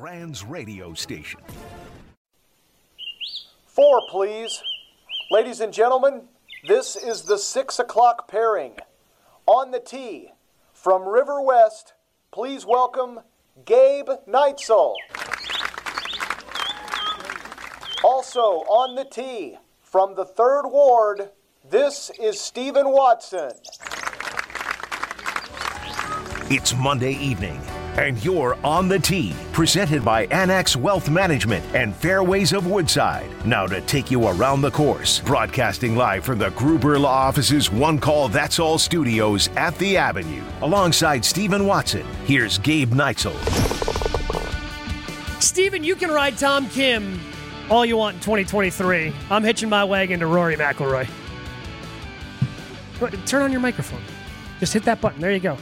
Brand's radio station. Four, please. Ladies and gentlemen, this is the six o'clock pairing. On the tee, from River West, please welcome Gabe Neitzel. Also on the tee, from the third ward, this is Stephen Watson. It's Monday evening, and you're on the tee, presented by Annex Wealth Management and Fairways of Woodside. Now to take you around the course, broadcasting live from the Gruber Law Office's One Call That's All studios at the Avenue. Alongside Stephen Watson, here's Gabe Neitzel. Stephen, you can ride Tom Kim all you want in 2023. I'm hitching my wagon to Rory McIlroy. Turn on your microphone. Just hit that button. There you go.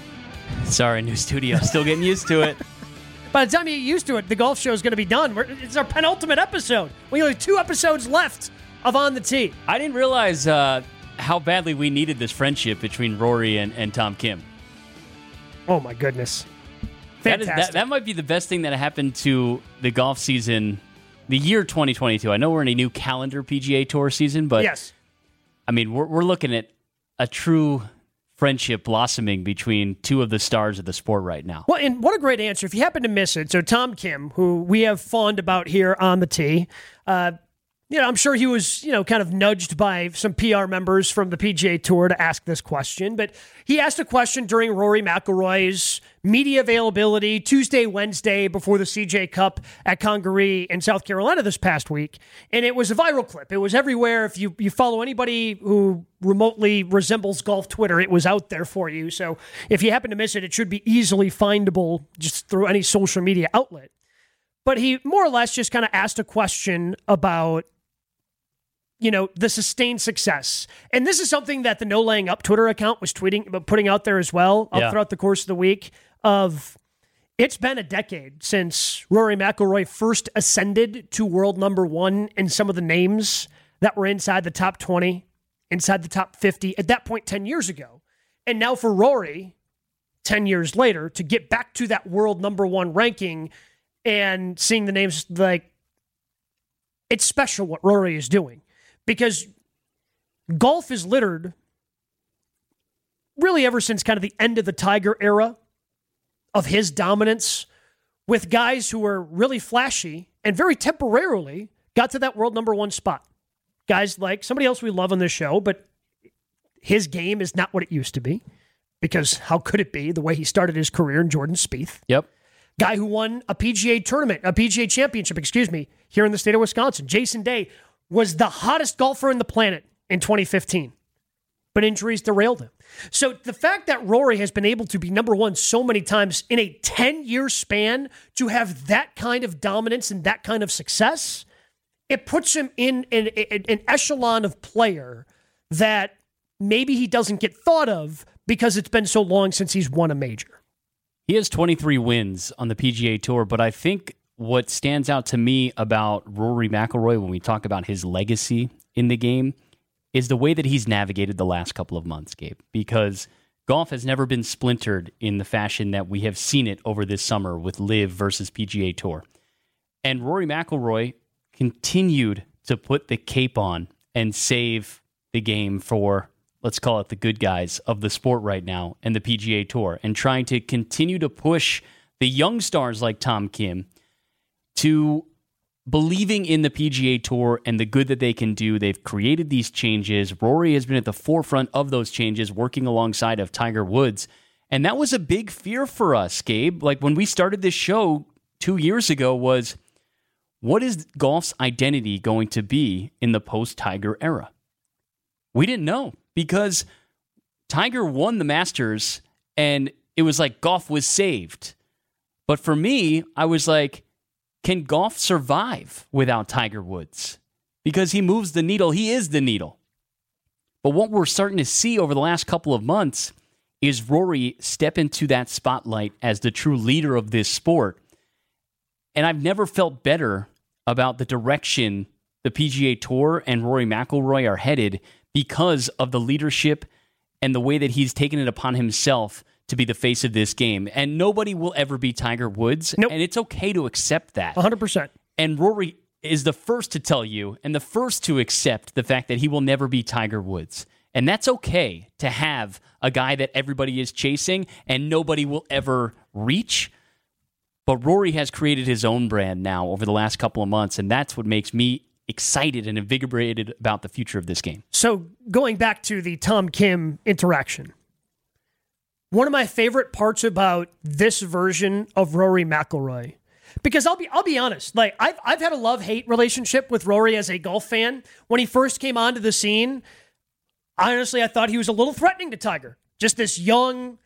Sorry, new studio. Still getting used to it. By the time you get used to it, the golf show is going to be done. We're, it's our penultimate episode. We only have two episodes left of On the Tee. I didn't realize uh, how badly we needed this friendship between Rory and, and Tom Kim. Oh, my goodness. That, is, that, that might be the best thing that happened to the golf season, the year 2022. I know we're in a new calendar PGA Tour season, but yes. I mean, we're, we're looking at a true friendship blossoming between two of the stars of the sport right now. Well, and what a great answer. If you happen to miss it, so Tom Kim, who we have fawned about here on the tee, uh, you know, I'm sure he was, you know, kind of nudged by some PR members from the PGA Tour to ask this question. But he asked a question during Rory McIlroy's media availability Tuesday, Wednesday before the CJ Cup at Congaree in South Carolina this past week, and it was a viral clip. It was everywhere. If you you follow anybody who remotely resembles golf Twitter, it was out there for you. So if you happen to miss it, it should be easily findable just through any social media outlet. But he more or less just kind of asked a question about you know, the sustained success. And this is something that the No Laying Up Twitter account was tweeting, but putting out there as well uh, Yeah. throughout the course of the week of it's been a decade since Rory McIlroy first ascended to world number one and some of the names that were inside the top 20, inside the top 50 at that point 10 years ago. And now for Rory, 10 years later, to get back to that world number one ranking and seeing the names like it's special what Rory is doing because golf is littered really ever since kind of the end of the Tiger era of his dominance with guys who were really flashy and very temporarily got to that world number one spot. Guys like somebody else we love on this show, but his game is not what it used to be because how could it be the way he started his career in Jordan Spieth? Yep. guy who won a PGA tournament, a PGA championship, excuse me, here in the state of Wisconsin. Jason Day was the hottest golfer in the planet in 2015, but injuries derailed him. So the fact that Rory has been able to be number one so many times in a 10 year span to have that kind of dominance and that kind of success, it puts him in an, an, an echelon of player that maybe he doesn't get thought of because it's been so long since he's won a major. He has 23 wins on the PGA Tour, but I think what stands out to me about Rory McIlroy when we talk about his legacy in the game is the way that he's navigated the last couple of months, Gabe, because golf has never been splintered in the fashion that we have seen it over this summer with LIV versus PGA Tour. And Rory McIlroy continued to put the cape on and save the game for let's call it the good guys of the sport right now and the PGA Tour and trying to continue to push the young stars like Tom Kim to believing in the PGA Tour and the good that they can do. They've created these changes. Rory has been at the forefront of those changes, working alongside of Tiger Woods. And that was a big fear for us, Gabe. Like when we started this show two years ago, was what is golf's identity going to be in the post Tiger era? We didn't know because Tiger won the Masters and it was like golf was saved. But for me, I was like, can golf survive without Tiger Woods? Because he moves the needle, he is the needle. But what we're starting to see over the last couple of months is Rory step into that spotlight as the true leader of this sport. And I've never felt better about the direction the PGA Tour and Rory McIlroy are headed because of the leadership and the way that he's taken it upon himself to be the face of this game, and nobody will ever be Tiger Woods. Nope. And it's okay to accept that. 100%. And Rory is the first to tell you and the first to accept the fact that he will never be Tiger Woods. And that's okay to have a guy that everybody is chasing and nobody will ever reach. But Rory has created his own brand now over the last couple of months, and that's what makes me excited and invigorated about the future of this game. So, going back to the Tom Kim interaction, one of my favorite parts about this version of Rory McIlroy, because I'll be I'll be honest, like I've I've had a love hate relationship with Rory as a golf fan. When he first came onto the scene, honestly, I thought he was a little threatening to Tiger. Just this young,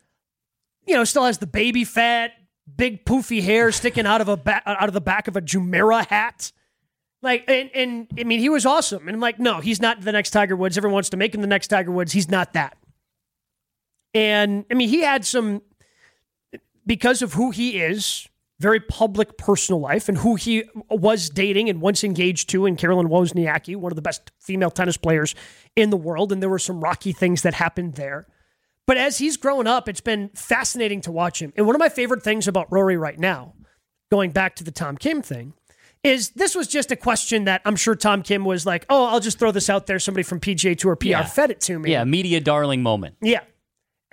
you know, still has the baby fat, big poofy hair sticking out of a ba- out of the back of a Jumeirah hat. Like, and, and I mean, he was awesome. And I'm like, no, he's not the next Tiger Woods. Everyone wants to make him the next Tiger Woods. He's not that. And I mean, he had some, because of who he is, very public personal life and who he was dating and once engaged to in Caroline Wozniacki, one of the best female tennis players in the world. And there were some rocky things that happened there. But as he's grown up, it's been fascinating to watch him. And one of my favorite things about Rory right now, going back to the Tom Kim thing, is this was just a question that I'm sure Tom Kim was like, oh, I'll just throw this out there. Somebody from PGA Tour PR Yeah. fed it to me. Yeah, media darling moment. Yeah.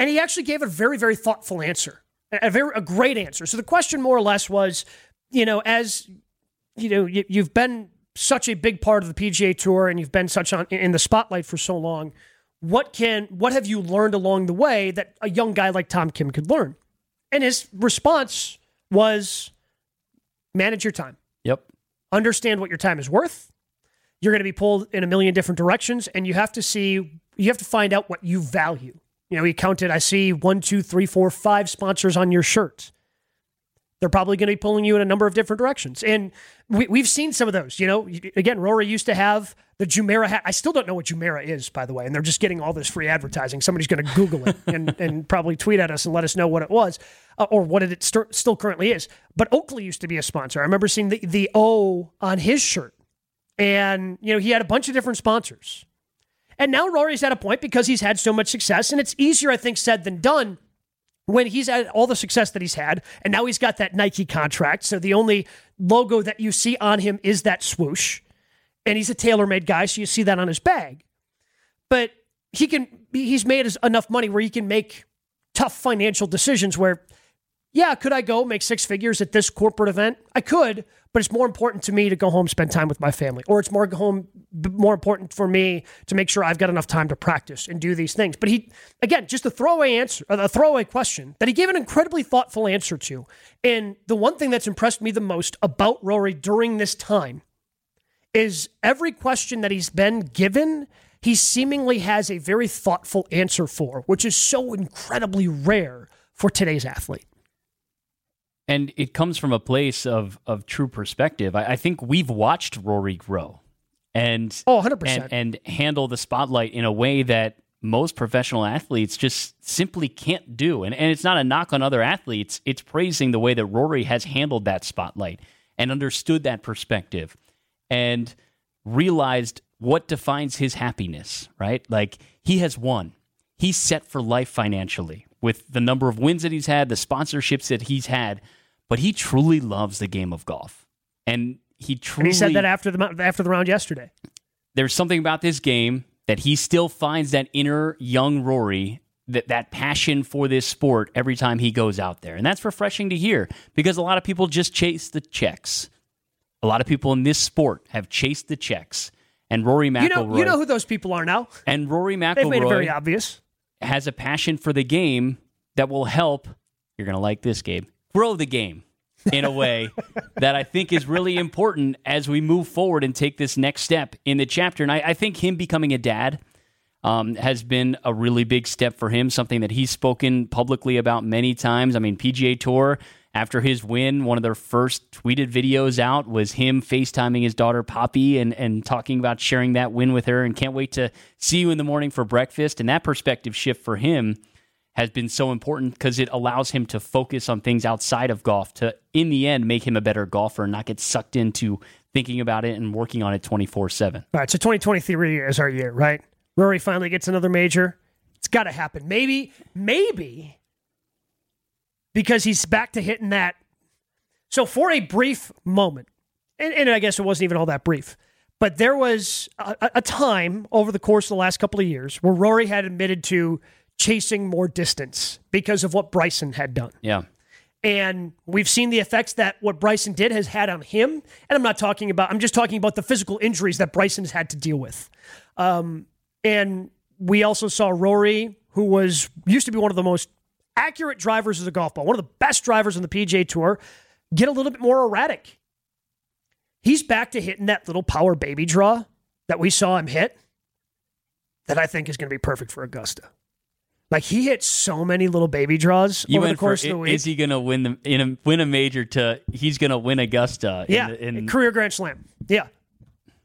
And he actually gave a very, very thoughtful answer, a very a great answer. So the question more or less was, you know, as you know, you, you've been such a big part of the PGA Tour and you've been such on in the spotlight for so long. What can what have you learned along the way that a young guy like Tom Kim could learn? And his response was, manage your time Yep. understand what your time is worth. You're going to be pulled in a million different directions, and you have to see, you have to find out what you value. You know, he counted, I see one, two, three, four, five sponsors on your shirt. They're probably going to be pulling you in a number of different directions. And we, we've seen some of those. You know, again, Rory used to have the Jumeirah hat. I still don't know what Jumeirah is, by the way, and they're just getting all this free advertising. Somebody's going to Google it and, and probably tweet at us and let us know what it was uh, or what it st- still currently is. But Oakley used to be a sponsor. I remember seeing the, the O on his shirt. And, you know, he had a bunch of different sponsors. And now Rory's at a point because he's had so much success, and it's easier, I think, said than done when he's had all the success that he's had, and now he's got that Nike contract. So the only logo that you see on him is that swoosh. And he's a TaylorMade guy, so you see that on his bag. But he can he's made enough money where he can make tough financial decisions where yeah, could I go make six figures at this corporate event? I could, but it's more important to me to go home spend time with my family or it's more home more important for me to make sure I've got enough time to practice and do these things. But he again, just a throwaway answer, a throwaway question that he gave an incredibly thoughtful answer to. And the one thing that's impressed me the most about Rory during this time is every question that he's been given, he seemingly has a very thoughtful answer for, which is so incredibly rare for today's athlete. And it comes from a place of of true perspective. I, I think we've watched Rory grow and Oh, 100%. and and handle the spotlight in a way that most professional athletes just simply can't do. And and it's not a knock on other athletes. It's praising the way that Rory has handled that spotlight and understood that perspective and realized what defines his happiness, right? Like he has won. He's set for life financially with the number of wins that he's had, the sponsorships that he's had, but he truly loves the game of golf. And he truly And he said that after the after the round yesterday. there's something about this game that he still finds that inner young Rory that that passion for this sport every time he goes out there. And that's refreshing to hear because a lot of people just chase the checks. A lot of people in this sport have chased the checks. And Rory McIlroy You know, you know who those people are now. and Rory McIlroy. They've made it very obvious. has a passion for the game that will help. You're going to like this, Gabe. Grow the game in a way that I think is really important as we move forward and take this next step in the chapter. And I, I think him becoming a dad um, has been a really big step for him, something that he's spoken publicly about many times. I mean, PGA Tour, after his win, one of their first tweeted videos out was him FaceTiming his daughter Poppy and, and talking about sharing that win with her and can't wait to see you in the morning for breakfast. And that perspective shift for him has been so important because it allows him to focus on things outside of golf to, in the end, make him a better golfer and not get sucked into thinking about it and working on it 24 7. All right, so 2023 is our year, right? Rory finally gets another major. It's got to happen. Maybe, maybe because he's back to hitting that. So for a brief moment, and, and I guess it wasn't even all that brief, but there was a, a time over the course of the last couple of years where Rory had admitted to chasing more distance because of what Bryson had done. Yeah. And we've seen the effects that what Bryson did has had on him. And I'm not talking about, I'm just talking about the physical injuries that Bryson has had to deal with. Um, and we also saw Rory, who was used to be one of the most accurate drivers of the golf ball, one of the best drivers on the PGA Tour, get a little bit more erratic. He's back to hitting that little power baby draw that we saw him hit that I think is going to be perfect for Augusta. Like he hit so many little baby draws You over the course for, of the week. Is he going to win the in a, win a major? To he's going to win Augusta. in yeah, the- in- career Grand Slam. Yeah,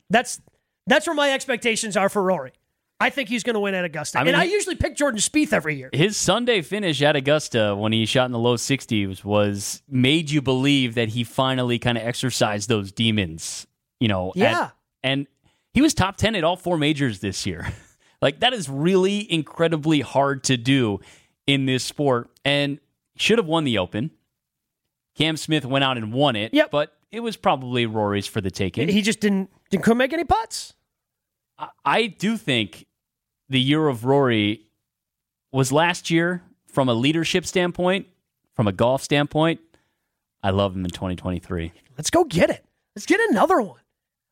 that's that's where my expectations are for Rory. I think he's going to win at Augusta, I mean, and I usually pick Jordan Spieth every year. his Sunday finish at Augusta when he shot in the low 60s was made you believe that he finally kind of exercised those demons, you know. at- Yeah. and he was top 10 at all four majors this year. like that is really incredibly hard to do in this sport and should have won the Open. Cam Smith went out and won it, Yep. but it was probably Rory's for the taking. He just didn't didn't couldn't make any putts. I- I do think the year of Rory was last year from a leadership standpoint, from a golf standpoint. I love him in 2023. Let's go get it. Let's get another one.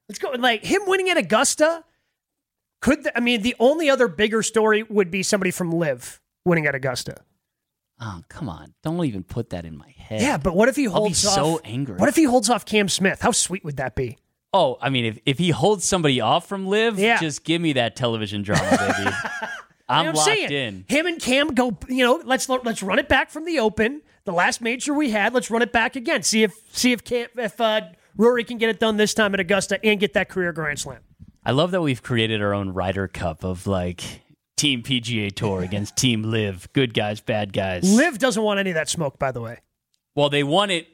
Let's go. Like him winning at Augusta. Could the, I mean the only other bigger story would be somebody from LIV winning at Augusta. Oh, come on. Don't even put that in my head. Yeah, but what if he I'll be holds off? so angry. What if he holds off Cam Smith? How sweet would that be? Oh, I mean, if, if he holds somebody off from LIV, Yeah. just give me that television drama, baby. I'm, I'm locked saying in. him and Cam go. You know, let's let's run it back from the Open, the last major we had. Let's run it back again. See if see if Cam, if uh, Rory can get it done this time at Augusta and get that career Grand Slam. I love that we've created our own Ryder Cup of like Team PGA Tour against Team LIV. Good guys, bad guys. LIV doesn't want any of that smoke, by the way. Well, they want it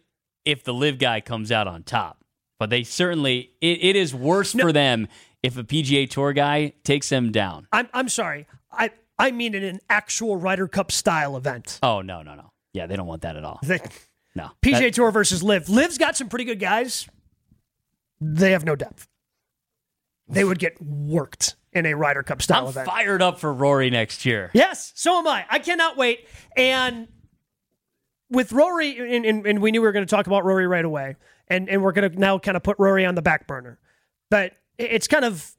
if the LIV guy comes out on top. But they certainly, it, it is worse for them if a PGA Tour guy takes them down. I'm I'm sorry. I I mean in an actual Ryder Cup style event. Oh, no, no, no. Yeah, they don't want that at all. The No. PGA That- Tour versus LIV. LIV's got some pretty good guys. They have no depth. They would get worked in a Ryder Cup style I'm event. fired up for Rory next year. Yes, so am I. I cannot wait. And with Rory, and, and, and we knew we were going to talk about Rory right away, and, and we're going to now kind of put Rory on the back burner. But it's kind of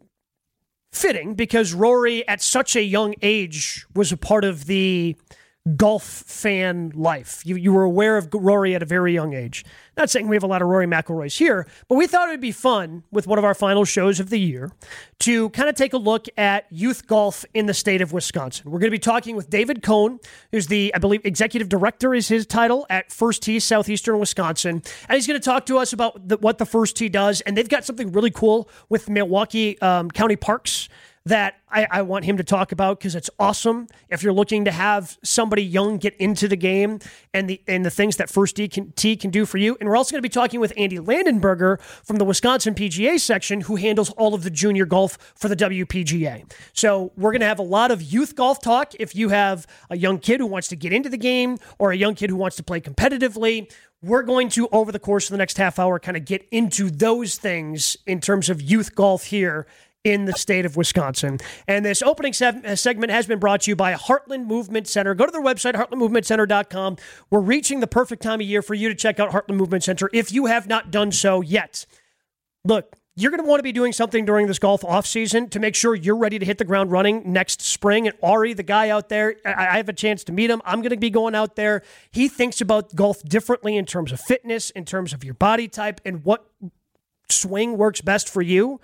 fitting because Rory, at such a young age, was a part of the golf fan life. You, you were aware of Rory at a very young age. Not saying we have a lot of Rory McIlroys here, but we thought it would be fun with one of our final shows of the year to kind of take a look at youth golf in the state of Wisconsin. We're going to be talking with David Cohn, who's the, I believe, executive director is his title at First Tee Southeastern Wisconsin. And he's going to talk to us about the, what the First Tee does. And they've got something really cool with Milwaukee um, County Parks that I, I want him to talk about because it's awesome. If you're looking to have somebody young get into the game and the and the things that First Tee can, Tee can do for you, and we're also going to be talking with Andy Landenberger from the Wisconsin PGA section, who handles all of the junior golf for the WPGA. So we're going to have a lot of youth golf talk. If you have a young kid who wants to get into the game or a young kid who wants to play competitively, we're going to, over the course of the next half hour, kind of get into those things in terms of youth golf here in the state of Wisconsin. And this opening se- uh, segment has been brought to you by Heartland Movement Center. Go to their website, heartlandmovementcenter.com. We're reaching the perfect time of year for you to check out Heartland Movement Center if you have not done so yet. Look, you're going to want to be doing something during this golf off season to make sure you're ready to hit the ground running next spring. And Ari, the guy out there, I I have a chance to meet him. I'm going to be going out there. He thinks about golf differently in terms of fitness, in terms of your body type, and what swing works best for you.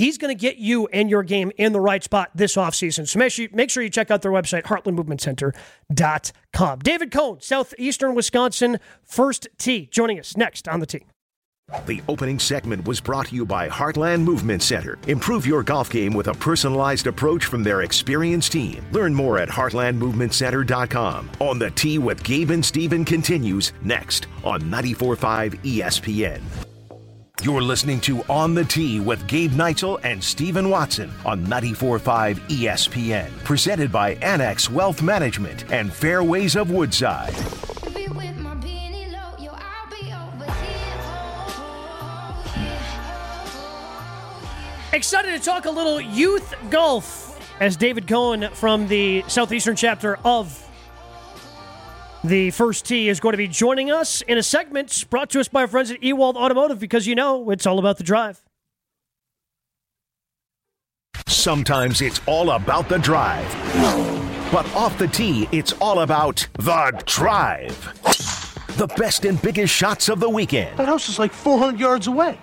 He's going to get you and your game in the right spot this offseason. So make sure, you, make sure you check out their website, heartlandmovementcenter.com. David Cohn, Southeastern Wisconsin, First Tee, joining us next on the tee. The opening segment was brought to you by Heartland Movement Center. Improve your golf game with a personalized approach from their experienced team. Learn more at heartlandmovementcenter.com. On the tee with Gabe and Stephen continues next on 94.5 ESPN. You're listening to On the Tee with Gabe Neitzel and Stephen Watson on 94.5 ESPN, presented by Annex Wealth Management and Fairways of Woodside. Excited to talk a little youth golf as David Cohen from the Southeastern chapter of the First Tee is going to be joining us in a segment brought to us by our friends at Ewald Automotive because you know it's all about the drive. Sometimes it's all about the drive. But off the tee, it's all about the drive. The best and biggest shots of the weekend. That house is like 400 yards away.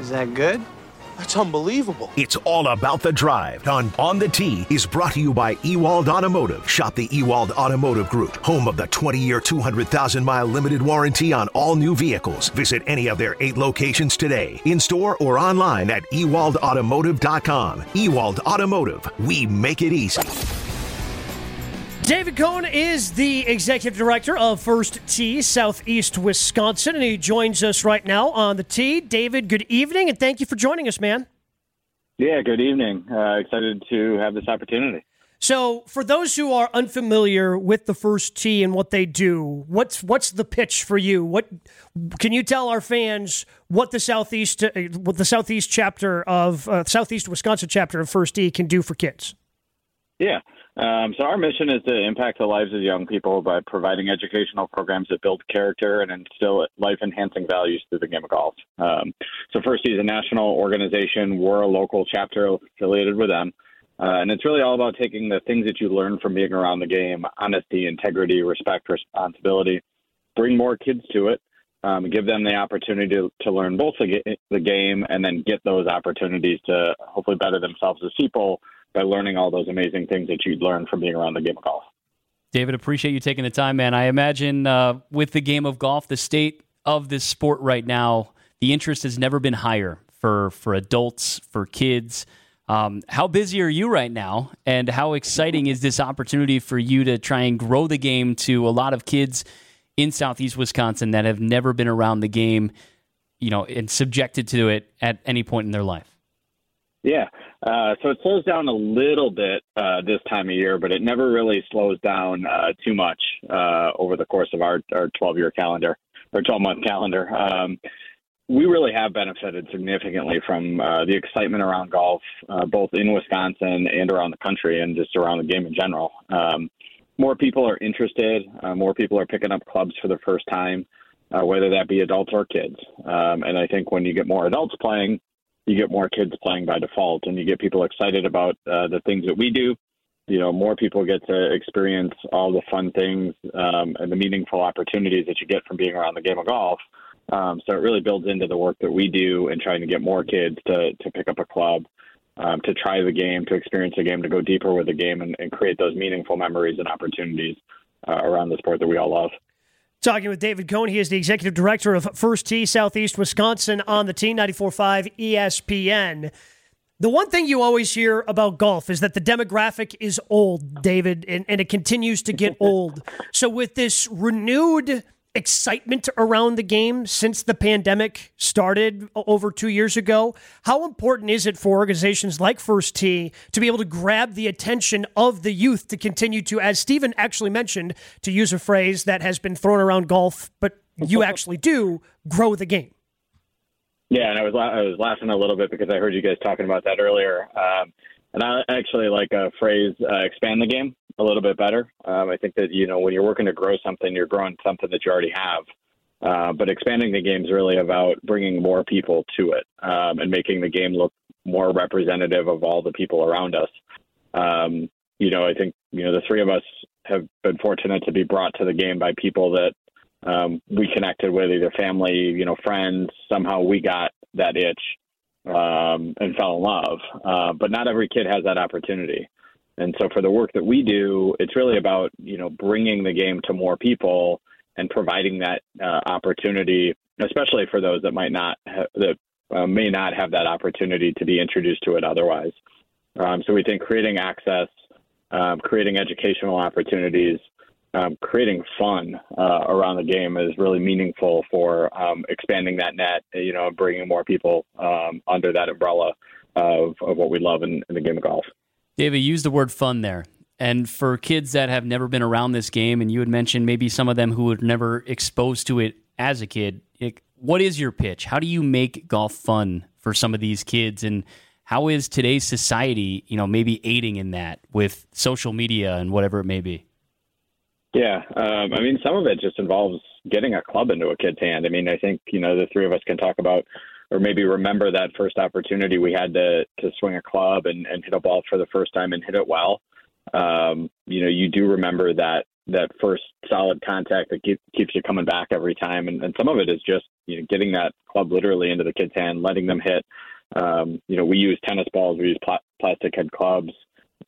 Is that good? That's unbelievable. It's all about the drive on On the Tee is brought to you by Ewald Automotive. Shop the Ewald Automotive Group, home of the 20 year, 200,000 mile limited warranty on all new vehicles. Visit any of their eight locations today, in store or online at ewaldautomotive.com. Ewald Automotive, we make it easy. David Cohen is the executive director of First Tee Southeast Wisconsin, and he joins us right now on the tee. David, good evening, and thank you for joining us, man. Yeah, good evening. Uh, excited to have this opportunity. So, for those who are unfamiliar with the First Tee and what they do, what's what's the pitch for you? What can you tell our fans what the southeast uh, what the southeast chapter of uh, Southeast Wisconsin chapter of First Tee can do for kids? Yeah. Um, so our mission is to impact the lives of young people by providing educational programs that build character and instill life-enhancing values through the game of golf. Um, so First Tee is a national organization. We're a local chapter affiliated with them. Uh, and it's really all about taking the things that you learn from being around the game honesty, integrity, respect, responsibility bring more kids to it, um, give them the opportunity to, to learn both the, the game and then get those opportunities to hopefully better themselves as people by learning all those amazing things that you'd learn from being around the game of golf. David, appreciate you taking the time, man. I imagine uh, with the game of golf, the state of this sport right now, the interest has never been higher for for adults, for kids. Um, how busy are you right now, and how exciting is this opportunity for you to try and grow the game to a lot of kids in Southeast Wisconsin that have never been around the game, you know, and subjected to it at any point in their life? Yeah. Uh, so it slows down a little bit uh, this time of year, but it never really slows down uh, too much uh, over the course of our, our 12 year calendar or 12 month calendar. Um, we really have benefited significantly from uh, the excitement around golf, uh, both in Wisconsin and around the country and just around the game in general. Um, more people are interested, more people are picking up clubs for the first time, whether that be adults or kids. Um, and I think when you get more adults playing, you get more kids playing by default and you get people excited about uh, the things that we do. You know, more people get to experience all the fun things um, and the meaningful opportunities that you get from being around the game of golf. Um, so it really builds into the work that we do in trying to get more kids to, to pick up a club, um, to try the game, to experience the game, to go deeper with the game, and, and create those meaningful memories and opportunities uh, around the sport that we all love. Talking with David Cohen. He is the executive director of First Tee Southeast Wisconsin on the T 94.5 ESPN. The one thing you always hear about golf is that the demographic is old, David, and, and it continues to get old. So, with this renewed excitement around the game since the pandemic started over two years ago. How important is it for organizations like First Tee to be able to grab the attention of the youth to continue to, as Stephen actually mentioned, to use a phrase that has been thrown around golf, but you actually do grow the game? Yeah, and I was I was laughing a little bit because I heard you guys talking about that earlier. Um, and I actually like a phrase, uh, expand the game a little bit better. Um, I think that, you know, when you're working to grow something, you're growing something that you already have. Uh, but expanding the game is really about bringing more people to it um, and making the game look more representative of all the people around us. Um, you know, I think, you know, the three of us have been fortunate to be brought to the game by people that um, we connected with, either family, you know, friends. Somehow we got that itch um, and fell in love. Uh, but not every kid has that opportunity. And so for the work that we do, it's really about you know bringing the game to more people and providing that uh, opportunity, especially for those that might not ha- that uh, may not have that opportunity to be introduced to it otherwise. Um, so we think creating access, um, creating educational opportunities, um, creating fun uh, around the game is really meaningful for um, expanding that net, you know, bringing more people um, under that umbrella of, of what we love in, in the game of golf. David, use the word fun there. And for kids that have never been around this game, and you had mentioned maybe some of them who were never exposed to it as a kid, it, what is your pitch? How do you make golf fun for some of these kids? And How is today's society, you know, maybe aiding in that with social media and whatever it may be? Yeah, um, I mean, some of it just involves getting a club into a kid's hand. I mean, I think you know the three of us can talk about, or maybe remember that first opportunity we had to to swing a club and, and hit a ball for the first time and hit it well. Um, you know, you do remember that that first solid contact that keep, keeps you coming back every time, and, and some of it is just you know getting that club literally into the kid's hand, letting them hit. Um, you know, we use tennis balls, we use pl- plastic head clubs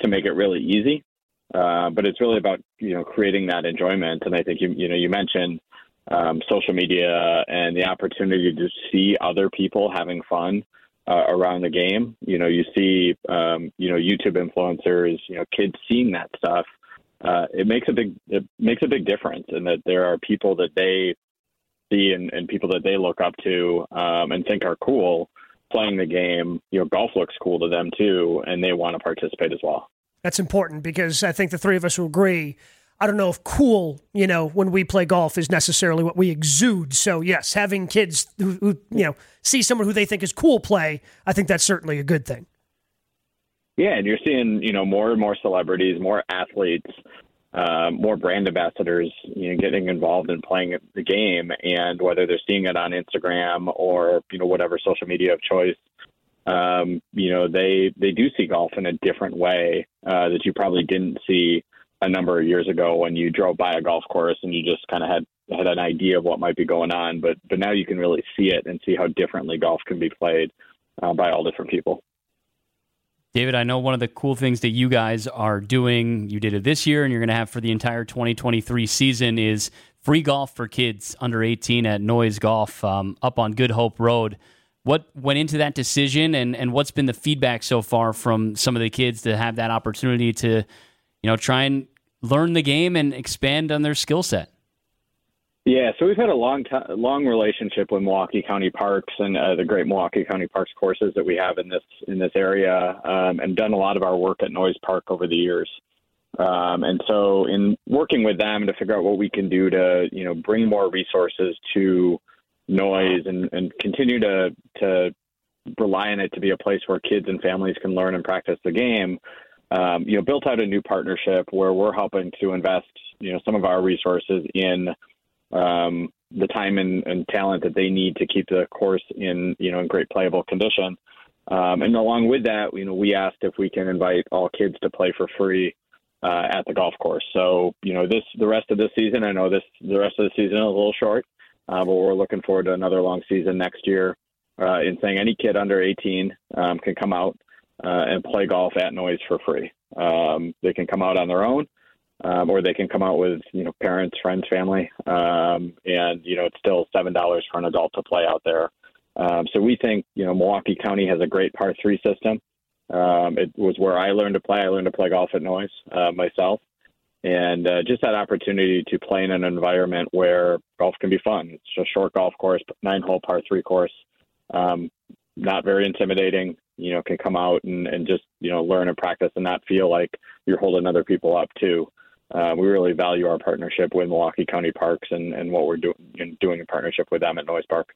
to make it really easy. Uh, but it's really about you know creating that enjoyment, and I think you you know you mentioned um, social media and the opportunity to see other people having fun uh, around the game. You know, you see um, you know YouTube influencers, you know, kids seeing that stuff. Uh, it makes a big it makes a big difference, in that there are people that they see and, and people that they look up to um, and think are cool playing the game. You know, golf looks cool to them too, and they want to participate as well. That's important because I think the three of us will agree. I don't know if cool, you know, when we play golf is necessarily what we exude. So yes, having kids who, who you know see someone who they think is cool play, I think that's certainly a good thing. Yeah, and you're seeing you know more and more celebrities, more athletes, uh, more brand ambassadors, you know, getting involved in playing the game, and whether they're seeing it on Instagram or you know whatever social media of choice, um, you know, they they do see golf in a different way uh, that you probably didn't see a number of years ago when you drove by a golf course and you just kind of had had an idea of what might be going on. But but now you can really see it and see how differently golf can be played uh, by all different people. David, I know one of the cool things that you guys are doing, you did it this year and you're going to have for the entire 2023 season, is free golf for kids under 18 at Noyes Golf um, up on Good Hope Road. What went into that decision, and, and what's been the feedback so far from some of the kids to have that opportunity to, you know, try and learn the game and expand on their skill set? Yeah, so we've had a long time, long relationship with Milwaukee County Parks and uh, the great Milwaukee County Parks courses that we have in this in this area, um, and done a lot of our work at Noyes Park over the years. Um, and so, in working with them to figure out what we can do to, you know, bring more resources to Noyes and, and continue to to rely on it to be a place where kids and families can learn and practice the game. Um, you know, built out a new partnership where we're helping to invest, you know, some of our resources in um, the time and, and, talent that they need to keep the course in, you know, in great playable condition. Um, and along with that, you know, we asked if we can invite all kids to play for free uh, at the golf course. So, you know, this the rest of this season, I know this the rest of the season is a little short. Uh, but we're looking forward to another long season next year. Uh, in saying any kid under 18 um, can come out uh, and play golf at Noyes for free. Um, they can come out on their own, um, or they can come out with you know parents, friends, family, um, and you know it's still seven dollars for an adult to play out there. Um, so we think you know Milwaukee County has a great par three system. Um, it was where I learned to play. I learned to play golf at Noyes uh, myself, and uh, just that opportunity to play in an environment where golf can be fun. It's a short golf course, nine hole par three course, um, not very intimidating. You know, can come out and, and just you know learn and practice and not feel like you're holding other people up too. Uh, we really value our partnership with Milwaukee County Parks and, and what we're doing doing in partnership with them at Noyes Park.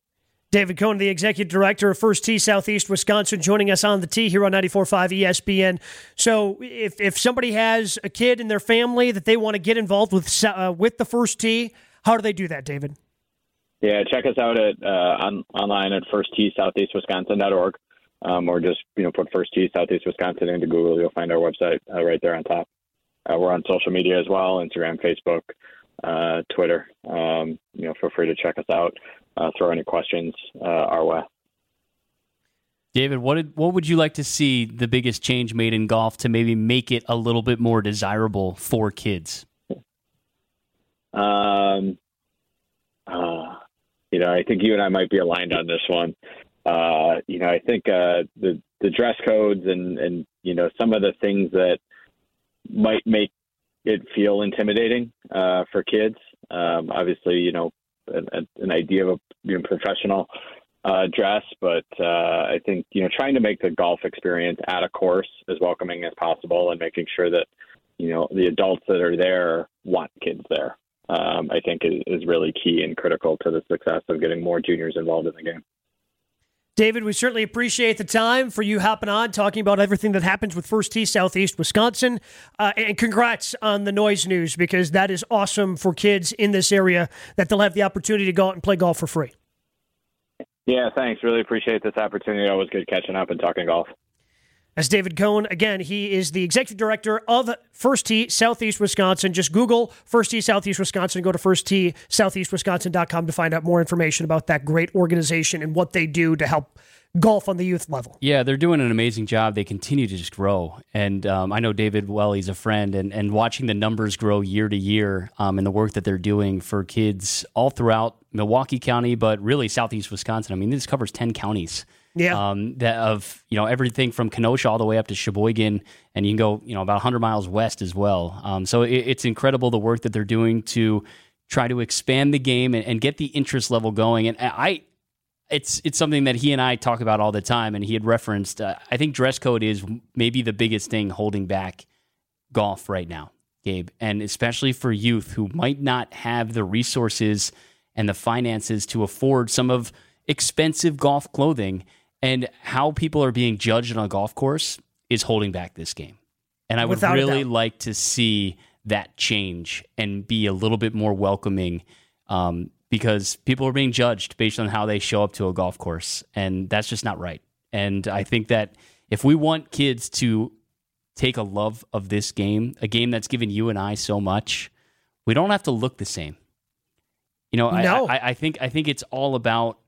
David Cohn, the executive director of First Tee Southeast Wisconsin, joining us on the Tee here on 94.5 ESPN. So, if, if somebody has a kid in their family that they want to get involved with uh, with the First Tee, how do they do that, David? Yeah, check us out at uh, on, online at firsttee um, or just you know put First Tee Southeast Wisconsin into Google. You'll find our website uh, right there on top. Uh, we're on social media as well: Instagram, Facebook, uh, Twitter. Um, you know, feel free to check us out uh, throw any questions uh, our way. David, what did, what would you like to see the biggest change made in golf to maybe make it a little bit more desirable for kids? Um, uh, you know, I think you and I might be aligned on this one. Uh, you know, I think uh, the the dress codes and and you know some of the things that might make it feel intimidating uh, for kids. Um, obviously, you know, an, an idea of a you know, professional uh, dress, but uh, I think you know trying to make the golf experience at a course as welcoming as possible, and making sure that you know the adults that are there want kids there. Um, I think is, is really key and critical to the success of getting more juniors involved in the game. David, we certainly appreciate the time for you hopping on, talking about everything that happens with First Tee Southeast Wisconsin. Uh, and congrats on the Noyes news because that is awesome for kids in this area that they'll have the opportunity to go out and play golf for free. Yeah, thanks. Really appreciate this opportunity. Always good catching up and talking golf. As David Cohen. Again, he is the executive director of First Tee Southeast Wisconsin. Just Google First Tee Southeast Wisconsin. Go to firstteesoutheastwisconsin.com to find out more information about that great organization and what they do to help golf on the youth level. Yeah, they're doing an amazing job. They continue to just grow. And um, I know David well, he's a friend, and, and watching the numbers grow year to year um, and the work that they're doing for kids all throughout Milwaukee County, but really Southeast Wisconsin. I mean, this covers 10 counties. Yeah. Um, that of you know everything from Kenosha all the way up to Sheboygan, and you can go you know about 100 miles west as well. Um, so it, it's incredible the work that they're doing to try to expand the game and, and get the interest level going. And I, it's it's something that he and I talk about all the time. And he had referenced. Uh, I think dress code is maybe the biggest thing holding back golf right now, Gabe, and especially for youth who might not have the resources and the finances to afford some of expensive golf clothing and how people are being judged on a golf course is holding back this game. And I would Without really like to see that change and be a little bit more welcoming um, because people are being judged based on how they show up to a golf course. And that's just not right. And I think that if we want kids to take a love of this game, a game that's given you and I so much, we don't have to look the same. You know, I- I, I think I think it's all about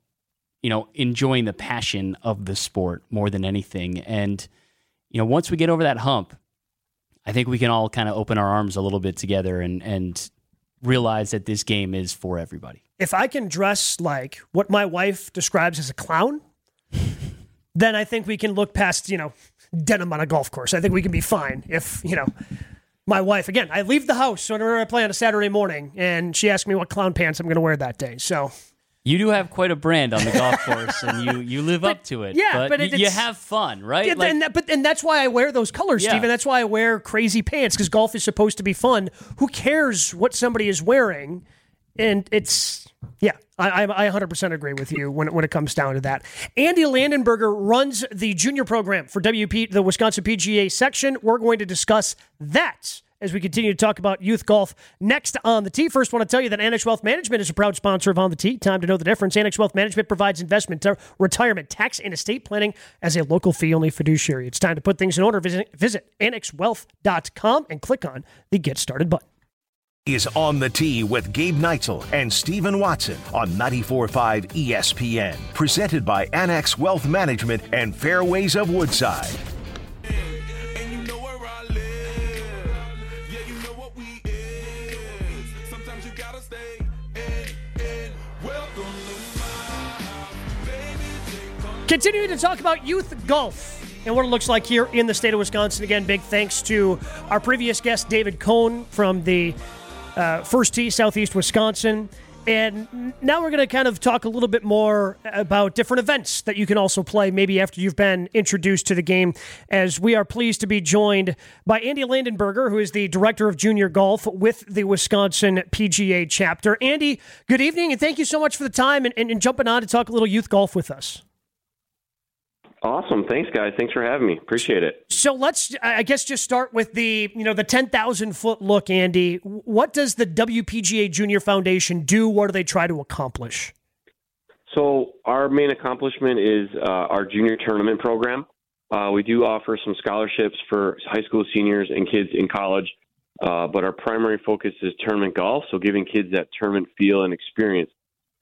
you know enjoying the passion of the sport more than anything. And you know, once we get over that hump, I think we can all kind of open our arms a little bit together and and realize that this game is for everybody. If I can dress like what my wife describes as a clown, then I think we can look past, you know, denim on a golf course. I think we can be fine if, you know, my wife, again, I leave the house whenever I play on a Saturday morning and she asks me what clown pants I'm going to wear that day. So You do have quite a brand on the golf course, and you you live up to it. yeah, but, but you, it- you have fun, right? Yeah, Like- and that, but and that's why I wear those colors, Yeah. Stephen. That's why I wear crazy pants because golf is supposed to be fun. Who cares what somebody is wearing? And it's yeah, I, I I 100% agree with you when it, when it comes down to that. Andy Landenberger runs the junior program for WP the Wisconsin PGA section. We're going to discuss that. As we continue to talk about youth golf next on the tee. First, I want to tell you that Annex Wealth Management is a proud sponsor of On the Tee. Time to know the difference. Annex Wealth Management provides investment, uh, retirement, tax, and estate planning as a local fee only fiduciary. It's time to put things in order. Visit, visit annexwealth.com and click on the Get Started button. Is on the tee with Gabe Neitzel and Stephen Watson on 94.5 ESPN. Presented by Annex Wealth Management and Fairways of Woodside. Continuing to talk about youth golf and what it looks like here in the state of Wisconsin. Again, big thanks to our previous guest, David Cohn from the uh, First Tee Southeast Wisconsin. And now we're going to kind of talk a little bit more about different events that you can also play maybe after you've been introduced to the game. As we are pleased to be joined by Andy Landenberger, who is the director of junior golf with the Wisconsin PGA chapter. Andy, good evening, and thank you so much for the time and, and, and jumping on to talk a little youth golf with us. Awesome. Thanks, guys. Thanks for having me. Appreciate it. So let's, I guess, just start with the, you know, the ten thousand foot look, Andy. What does the WPGA Junior Foundation do? What do they try to accomplish? So, our main accomplishment is uh, our junior tournament program. Uh, we do offer some scholarships for high school seniors and kids in college, uh, but our primary focus is tournament golf. So, giving kids that tournament feel and experience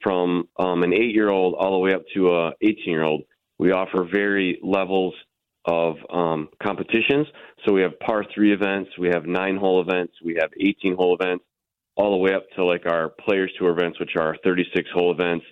from um, an eight year old all the way up to a 18 year old. We offer very levels of um, competitions. So, we have par three events, we have nine hole events, we have 18 hole events, all the way up to like our Players Tour events, which are 36 hole events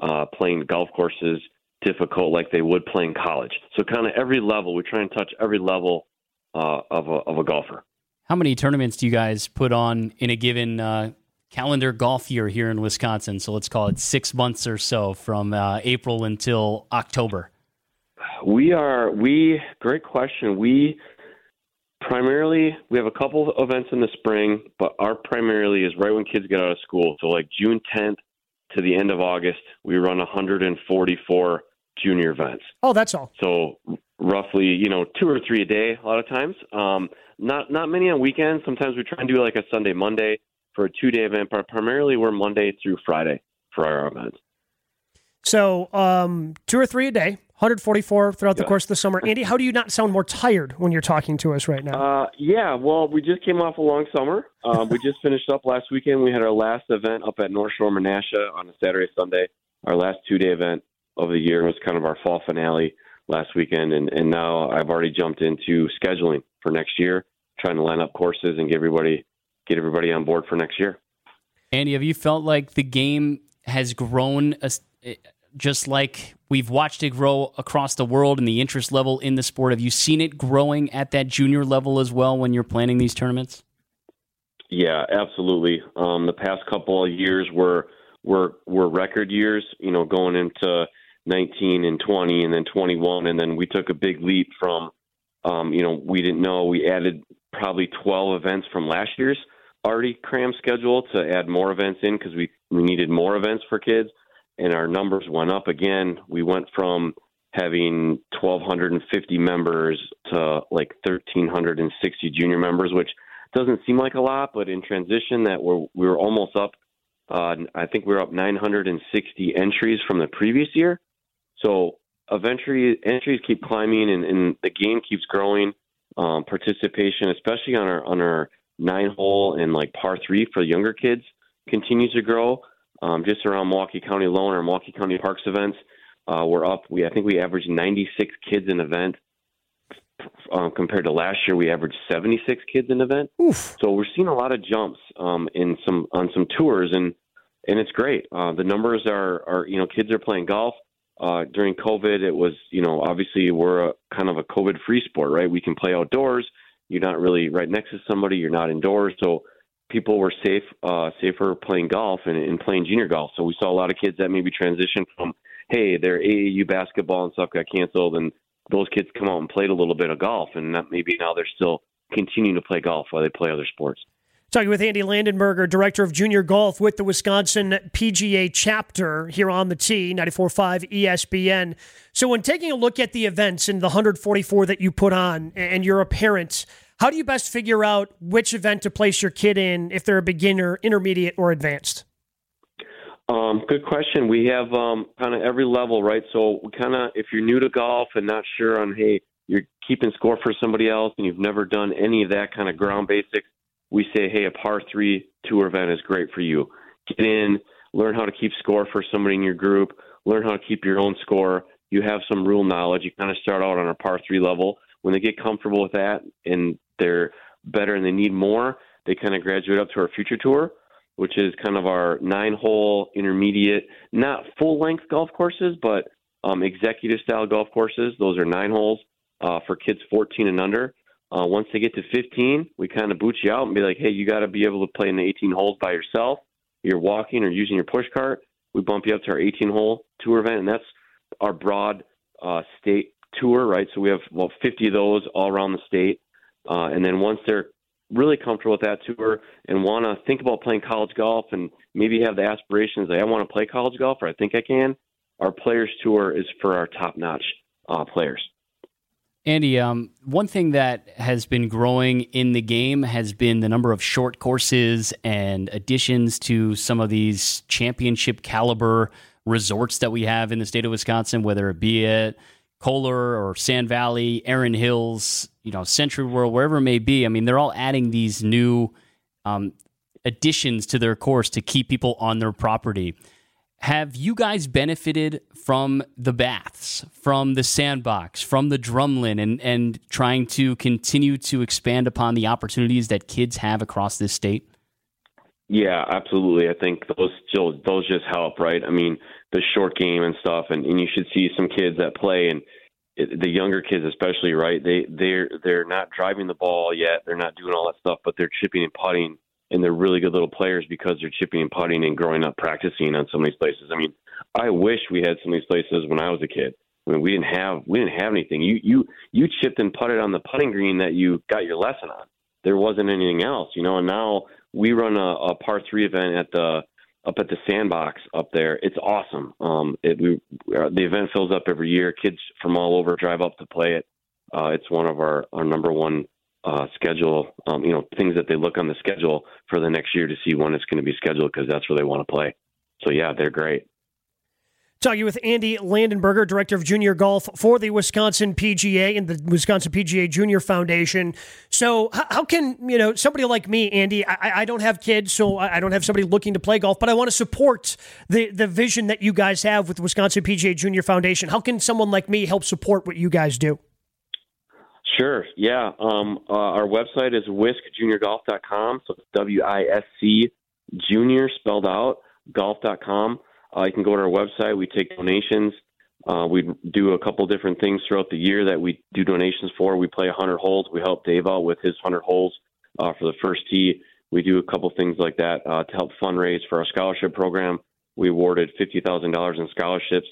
uh, playing golf courses difficult like they would playing college. So kind of every level, we try and touch every level uh, of, a, of a golfer. How many tournaments do you guys put on in a given uh, calendar golf year here in Wisconsin? So let's call it six months or so from uh, April until October. We are we great question. We primarily we have a couple of events in the spring, but our primarily is right when kids get out of school. So like June 10th to the end of August, we run 144 junior events. Oh, that's all. So roughly, you know, two or three a day a lot of times. Um, not not many on weekends. Sometimes we try and do like a Sunday Monday for a two day event, but primarily we're Monday through Friday for our events. So um, two or three a day, 144 throughout the course of the summer. Andy, how do you not sound more tired when you're talking to us right now? Uh, yeah, well, we just came off a long summer. Um, we just finished up last weekend. We had our last event up at North Shore Menasha on a Saturday, Sunday. Our last two day event of the year was kind of our fall finale last weekend, and, and now I've already jumped into scheduling for next year, trying to line up courses and get everybody get everybody on board for next year. Andy, have you felt like the game has grown eh, just like we've watched it grow across the world and the interest level in the sport? Have you seen it growing at that junior level as well when you're planning these tournaments? Yeah, absolutely. Um, the past couple of years were were were record years. You know, going into 19 and 20, and then 21, and then we took a big leap from. Um, you know, we didn't know we added probably 12 events from last year's already crammed schedule to add more events in because we we needed more events for kids, and our numbers went up again. We went from having 1,250 members to like 1,360 junior members, which doesn't seem like a lot, but in transition, that we're we were almost up. Uh, I think we are up 960 entries from the previous year. So eventually, entries keep climbing, and, and the game keeps growing. Um, participation, especially on our on our nine hole and like par three for younger kids, continues to grow. Um, just around Milwaukee County alone, our Milwaukee County Parks events, uh, we're up. We I think we averaged 96 kids an event um, compared to last year. We averaged 76 kids an event. Oof. So we're seeing a lot of jumps um, in some on some tours, and and it's great. Uh, the numbers are are you know kids are playing golf. Uh, during COVID, it was you know obviously we're a, kind of a COVID free sport, right? We can play outdoors. You're not really right next to somebody. You're not indoors, so people were safe, uh, safer playing golf and, and playing junior golf. So we saw a lot of kids that maybe transitioned from, hey, their AAU basketball and stuff got canceled, and those kids come out and played a little bit of golf, and that maybe now they're still continuing to play golf while they play other sports. Talking with Andy Landenberger, Director of Junior Golf with the Wisconsin PGA chapter here on the T, 94.5 ESPN. So, when taking a look at the events and the 144 that you put on, and you're a parent, how do you best figure out which event to place your kid in if they're a beginner, intermediate, or advanced? Um, good question. We have um, kind of every level, right? So, kind of, if you're new to golf and not sure on, hey, you're keeping score for somebody else and you've never done any of that kind of ground basics, we say, hey, a par three tour event is great for you. Get in, learn how to keep score for somebody in your group, learn how to keep your own score. You have some rule knowledge. You kind of start out on a par three level. When they get comfortable with that and they're better and they need more, they kind of graduate up to our future tour, which is kind of our nine hole intermediate, not full length golf courses, but um, executive style golf courses. Those are nine holes uh, for kids 14 and under. Uh, once they get to 15, we kind of boot you out and be like, hey, you got to be able to play in the 18 holes by yourself. You're walking or using your push cart. We bump you up to our 18 hole tour event, and that's our broad uh, state tour, right? So we have about 50 of those all around the state. Uh, and then once they're really comfortable with that tour and want to think about playing college golf and maybe have the aspirations, like I want to play college golf or I think I can, our players tour is for our top notch uh, players. Andy, um, one thing that has been growing in the game has been the number of short courses and additions to some of these championship caliber resorts that we have in the state of Wisconsin, whether it be at Kohler or Sand Valley, Erin Hills, you know, SentryWorld, wherever it may be. I mean, they're all adding these new um, additions to their course to keep people on their property. Have you guys benefited from the baths, from the sandbox, from the drumlin, and, and trying to continue to expand upon the opportunities that kids have across this state? Yeah, absolutely. I think those still those just help, right? I mean, the short game and stuff, and, and you should see some kids that play, and it, the younger kids especially, right? They they're they're not driving the ball yet, they're not doing all that stuff, but they're chipping and putting, and they're really good little players because they're chipping and putting and growing up practicing on some of these places. I mean, I wish we had some of these places when I was a kid. I mean, we didn't have we didn't have anything. You you you chipped and putted on the putting green that you got your lesson on. There wasn't anything else, you know. And now we run a, a par three event at the up at the sandbox up there. It's awesome. Um, it, we, uh, the event fills up every year. Kids from all over drive up to play it. Uh, it's one of our, our number one uh, schedule, um, you know, things that they look on the schedule for the next year to see when it's going to be scheduled because that's where they want to play. So yeah, they're great. Talking with Andy Landenberger, Director of Junior Golf for the Wisconsin PGA and the Wisconsin PGA Junior Foundation. So, how can you know somebody like me, Andy? I, I don't have kids, so I don't have somebody looking to play golf, but I want to support the the vision that you guys have with the Wisconsin PGA Junior Foundation. How can someone like me help support what you guys do? Sure. Yeah. Um, uh, our website is wiscjuniorgolf.com. So it's W I S C junior spelled out golf.com. Uh, you can go to our website. We take donations. Uh, we do a couple different things throughout the year that we do donations for. We play 100 holes. We help Dave out with his 100 holes uh, for the first tee. We do a couple things like that uh, to help fundraise for our scholarship program. We awarded $50,000 in scholarships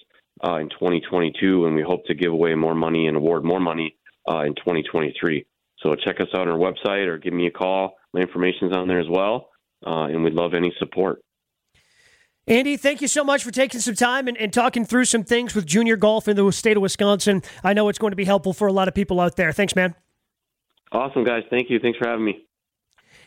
uh, in 2022, and we hope to give away more money and award more money uh, in 2023. So check us out on our website or give me a call. My information's on there as well, and we'd love any support. Andy, thank you so much for taking some time and, and, talking through some things with junior golf in the state of Wisconsin. I know it's going to be helpful for a lot of people out there. Thanks, man. Awesome, guys. Thank you. Thanks for having me.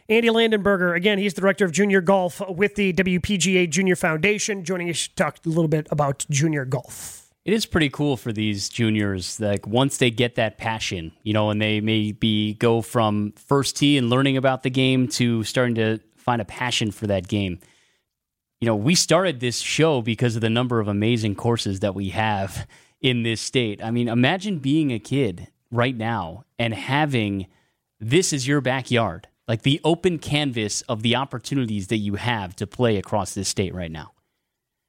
Andy Landenberger, again, he's the director of junior golf with the WPGA Junior Foundation, joining us to talk a little bit about junior golf. It is pretty cool for these juniors. Like once they get that passion, you know, and they maybe go from first tee and learning about the game to starting to find a passion for that game you know, we started this show because of the number of amazing courses that we have in this state. I mean, imagine being a kid right now and having this is your backyard, like the open canvas of the opportunities that you have to play across this state right now.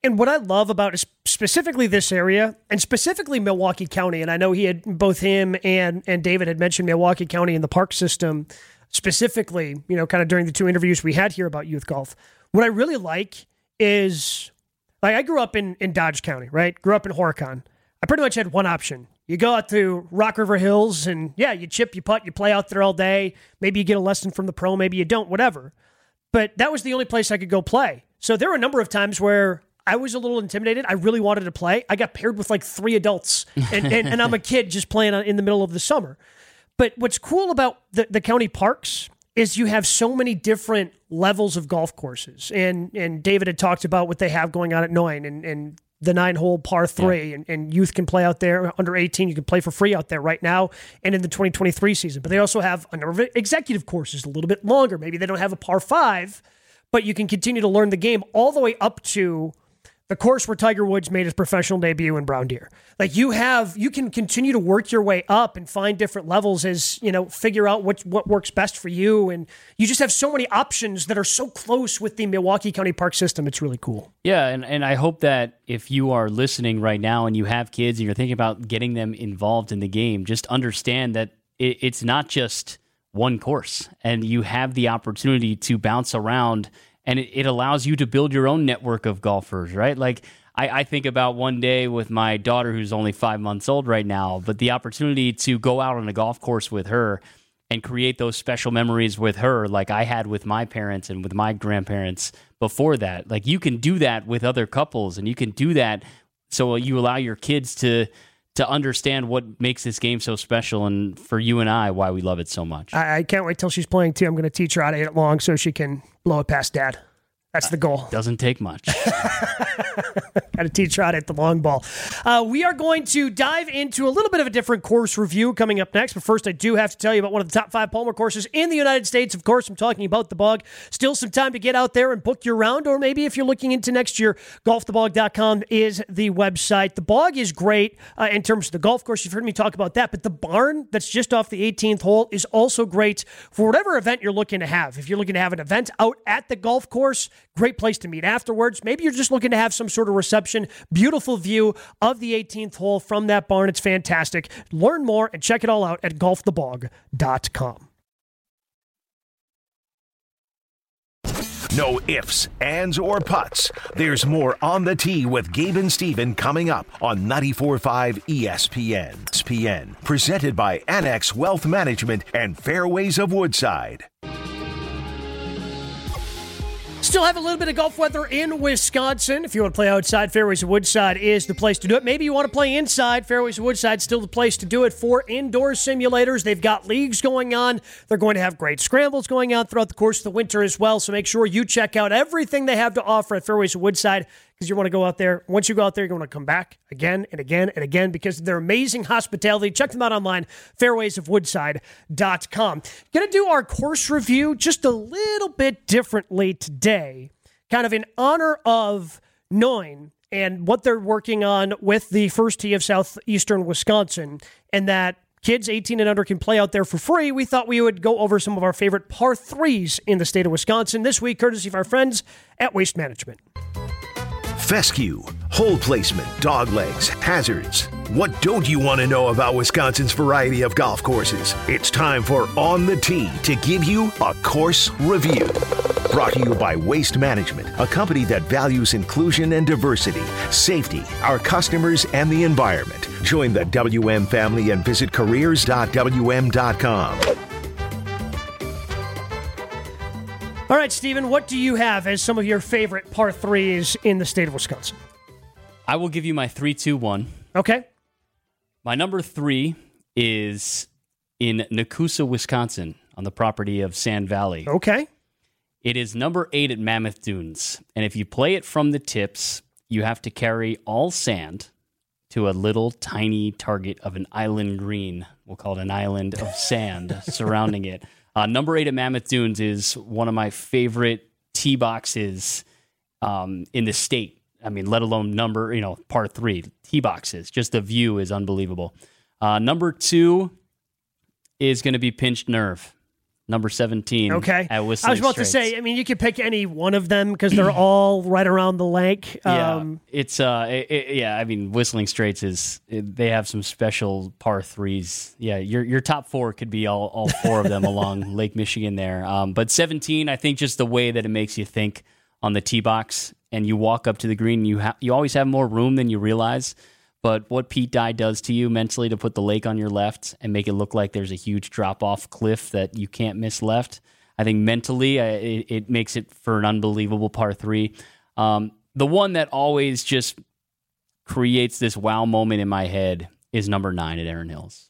And what I love about specifically this area and specifically Milwaukee County, and I know he had both him and and David had mentioned Milwaukee County and the park system specifically, you know, kind of during the two interviews we had here about youth golf. What I really like is like I grew up in, in Dodge County, right? Grew up in Horicon. I pretty much had one option. You go out to Rock River Hills and yeah, you chip, you putt, you play out there all day. Maybe you get a lesson from the pro, maybe you don't, whatever. But that was the only place I could go play. So there were a number of times where I was a little intimidated. I really wanted to play. I got paired with like three adults, and, and, and I'm a kid just playing in the middle of the summer. But what's cool about the, the county parks is you have so many different levels of golf courses. And and David had talked about what they have going on at Noyes and, and the nine hole par three, yeah. and, and youth can play out there under 18. You can play for free out there right now and in the 2023 season. But they also have a number of executive courses a little bit longer. Maybe they don't have a par five, but you can continue to learn the game all the way up to the course where Tiger Woods made his professional debut in Brown Deer. Like you have, you can continue to work your way up and find different levels as you know, figure out what what works best for you, and you just have so many options that are so close with the Milwaukee County Park system. It's really cool. Yeah, and and I hope that if you are listening right now and you have kids and you're thinking about getting them involved in the game, just understand that it, it's not just one course, and you have the opportunity to bounce around and it, it allows you to build your own network of golfers, right? Like I, I, think about one day with my daughter who's only five months old right now, but the opportunity to go out on a golf course with her and create those special memories with her, like I had with my parents and with my grandparents before that. Like you can do that with other couples, and you can do that so you allow your kids to to understand what makes this game so special and for you and I why we love it so much. I, I can't wait till she's playing too. I'm going to teach her how to hit it long so she can blow it past dad. That's the goal. Doesn't take much. Got to teach her at the long ball. Uh, we are going to dive into a little bit of a different course review coming up next. But first, I do have to tell you about one of the top five Palmer courses in the United States. Of course, I'm talking about the Bog. Still some time to get out there and book your round, or maybe if you're looking into next year, golfthebog.com is the website. The Bog is great uh, in terms of the golf course. You've heard me talk about that, but the barn that's just off the 18th hole is also great for whatever event you're looking to have. If you're looking to have an event out at the golf course, Great place to meet afterwards. Maybe you're just looking to have some sort of reception. Beautiful view of the 18th hole from that barn. It's fantastic. Learn more and check it all out at golfthebog.com. No ifs, ands, or puts. There's more on the tee with Gabe and Stephen coming up on 94.5 ESPN. ESPN, presented by Annex Wealth Management and Fairways of Woodside. Still have a little bit of golf weather in Wisconsin. If you want to play outside, Fairways of Woodside is the place to do it. Maybe you want to play inside, Fairways of Woodside is still the place to do it for indoor simulators. They've got leagues going on. They're going to have great scrambles going on throughout the course of the winter as well. So make sure you check out everything they have to offer at Fairways of Woodside because you want to go out there. Once you go out there, you're going to come back again and again and again because of their amazing hospitality. Check them out online, fairwaysofwoodside.com. Going to do our course review just a little bit differently today, kind of in honor of Noyes and what they're working on with the first tee of southeastern Wisconsin, and that kids 18 and under can play out there for free. We thought we would go over some of our favorite par threes in the state of Wisconsin this week, courtesy of our friends at Waste Management. Fescue, hole placement, dog legs, hazards. What don't you want to know about Wisconsin's variety of golf courses? It's time for On the Tee to give you a course review. Brought to you by Waste Management, a company that values inclusion and diversity, safety, our customers, and the environment. Join the WM family and visit careers.wm.com. All right, Stephen, what do you have as some of your favorite par threes in the state of Wisconsin? I will give you my three, two, one. Okay. My number three is in Nekoosa, Wisconsin, on the property of Sand Valley. Okay. It is number eight at Mammoth Dunes. And if you play it from the tips, you have to carry all sand to a little tiny target of an island green. We'll call it an island of sand surrounding it. Uh, number eight at Mammoth Dunes is one of my favorite tee boxes um, in the state. I mean, let alone number, you know, par three tee boxes. Just the view is unbelievable. Uh, number two is going to be Pinched Nerve. Number 17. Okay. At Whistling I was about Straits. to say, I mean, you could pick any one of them because they're all right around the lake. Yeah, Um, it's uh, it, it- yeah. I mean, Whistling Straits is it, they have some special par threes. Yeah, your your top four could be all all four of them along Lake Michigan there. Um, but seventeen, I think, just the way that it makes you think on the tee box, and you walk up to the green, you ha- you always have more room than you realize. But what Pete Dye does to you mentally to put the lake on your left and make it look like there's a huge drop off cliff that you can't miss left, I think mentally uh, it, it makes it for an unbelievable par three. Um, the one that always just creates this wow moment in my head is number nine at Erin Hills.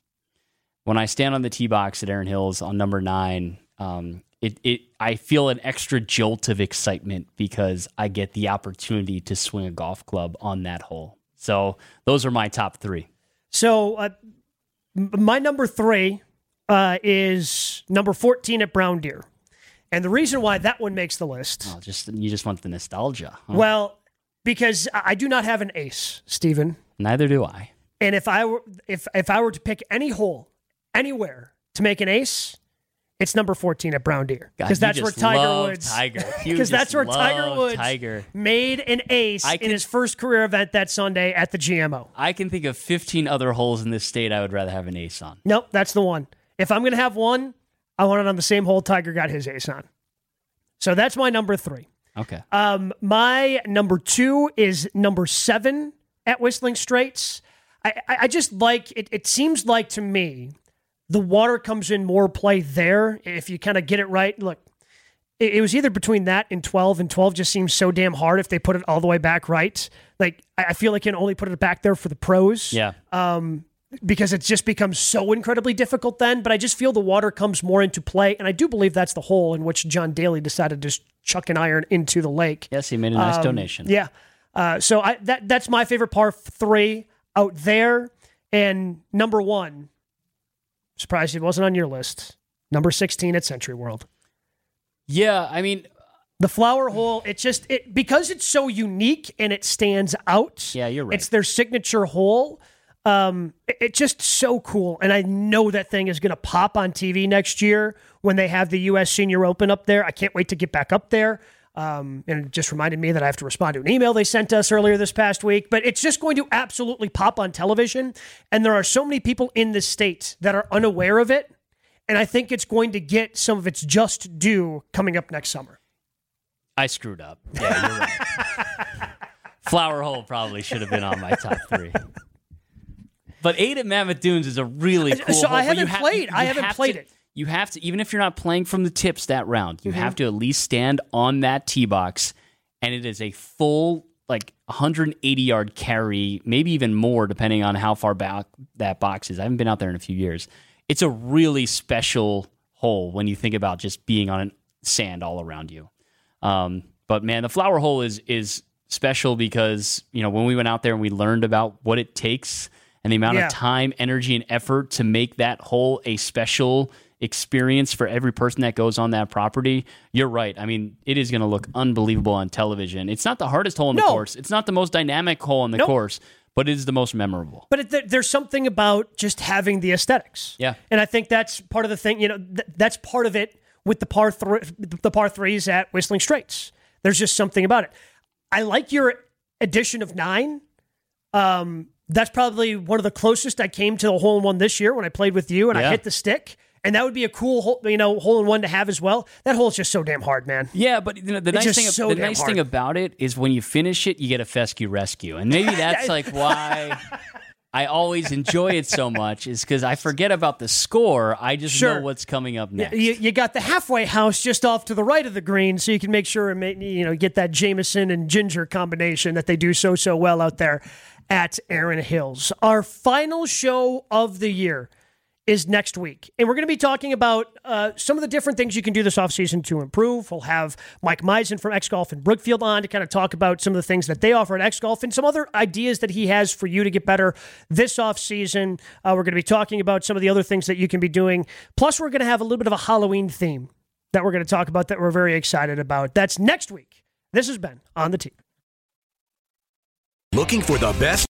When I stand on the tee box at Erin Hills on number nine, um, it, it I feel an extra jolt of excitement because I get the opportunity to swing a golf club on that hole. So those are my top three. so uh, my number three uh, is number 14 at Brown Deer. And the reason why that one makes the list, Oh, just you just want the nostalgia. huh? well, because I I do not have an ace, Stephen. Neither do I. And if I were if if I were to pick any hole anywhere to make an ace, it's number 14 at Brown Deer. Because that's where Tiger Woods Tiger. Because that's where Tiger Woods Tiger. made an ace I in his first career event that Sunday at the GMO. I can think of 15 other holes in this state I would rather have an ace on. Nope, that's the one. If I'm going to have one, I want it on the same hole Tiger got his ace on. So that's my number three. Okay. Um, my number two is number seven at Whistling Straits. I, I, I just like it. It seems like to me the water comes in more play there if you kind of get it right. Look, it, it was either between that and 12, and 12 just seems so damn hard if they put it all the way back right. Like, I, I feel like you can only put it back there for the pros Yeah. um, because it just becomes so incredibly difficult then. But I just feel the water comes more into play, and I do believe that's the hole in which John Daly decided to just chuck an iron into the lake. yes, he made a nice Um, donation. Yeah. Uh, so I that that's my favorite par three out there, and number one. Surprised it wasn't on your list. Number sixteen at SentryWorld. Yeah, I mean, The flower hole, it just it because it's so unique and it stands out. Yeah, you're right. It's their signature hole. Um, it- it's just so cool, and I know that thing is going to pop on TV next year when they have the U.S. Senior Open up there. I can't wait to get back up there. Um, and it just reminded me that I have to respond to an email they sent us earlier this past week. But it's just going to absolutely pop on television, and there are so many people in the state that are unaware of it, and I think it's going to get some of its just due coming up next summer. I screwed up. Yeah, you're right. Flower hole probably should have been on my top three. But eight at Mammoth Dunes is a really cool. so hole, I haven't you played. you- I haven't have played to- it. You have to, even if you're not playing from the tips that round, you have to at least stand on that tee box, and it is a full like 180 yard carry, maybe even more, depending on how far back that box is. I haven't been out there in a few years. It's a really special hole when you think about just being on sand all around you. Um, but man, the flower hole is is special because you know when we went out there and we learned about what it takes and the amount Yeah. of time, energy, and effort to make that hole a special experience for every person that goes on that property. You're right. I mean, it is going to look unbelievable on television. It's not the hardest hole in the course. It's not the most dynamic hole in the Nope. course, but it is the most memorable. But it, there's something about just having the aesthetics. Yeah. and I think that's part of the thing. You know, th- that's part of it with the par thr the par threes at Whistling Straits. There's just something about it. I like your addition of nine. Um, that's probably one of the closest I came to a hole in one this year when I played with you and I hit the stick. And that would be a cool, hole, you know, hole in one to have as well. That hole's just so damn hard, man. Yeah, but you know, the It's nice thing so the nice hard. thing about it is when you finish it, you get a fescue rescue, and maybe that's like why I always enjoy it so much is because I forget about the score. I just Sure. know what's coming up next. You, you got the halfway house just off to the right of the green, so you can make sure and make, you know get that Jameson and ginger combination that they do so so well out there at Erin Hills. Our final show of the year is next week, and we're going to be talking about uh, some of the different things you can do this offseason to improve. We'll have Mike Meisen from X Golf and Brookfield on to kind of talk about some of the things that they offer at X Golf and some other ideas that he has for you to get better this offseason. Uh, we're going to be talking about some of the other things that you can be doing. Plus, we're going to have a little bit of a Halloween theme that we're going to talk about that we're very excited about. That's next week. This has been On the Tee. Looking for the best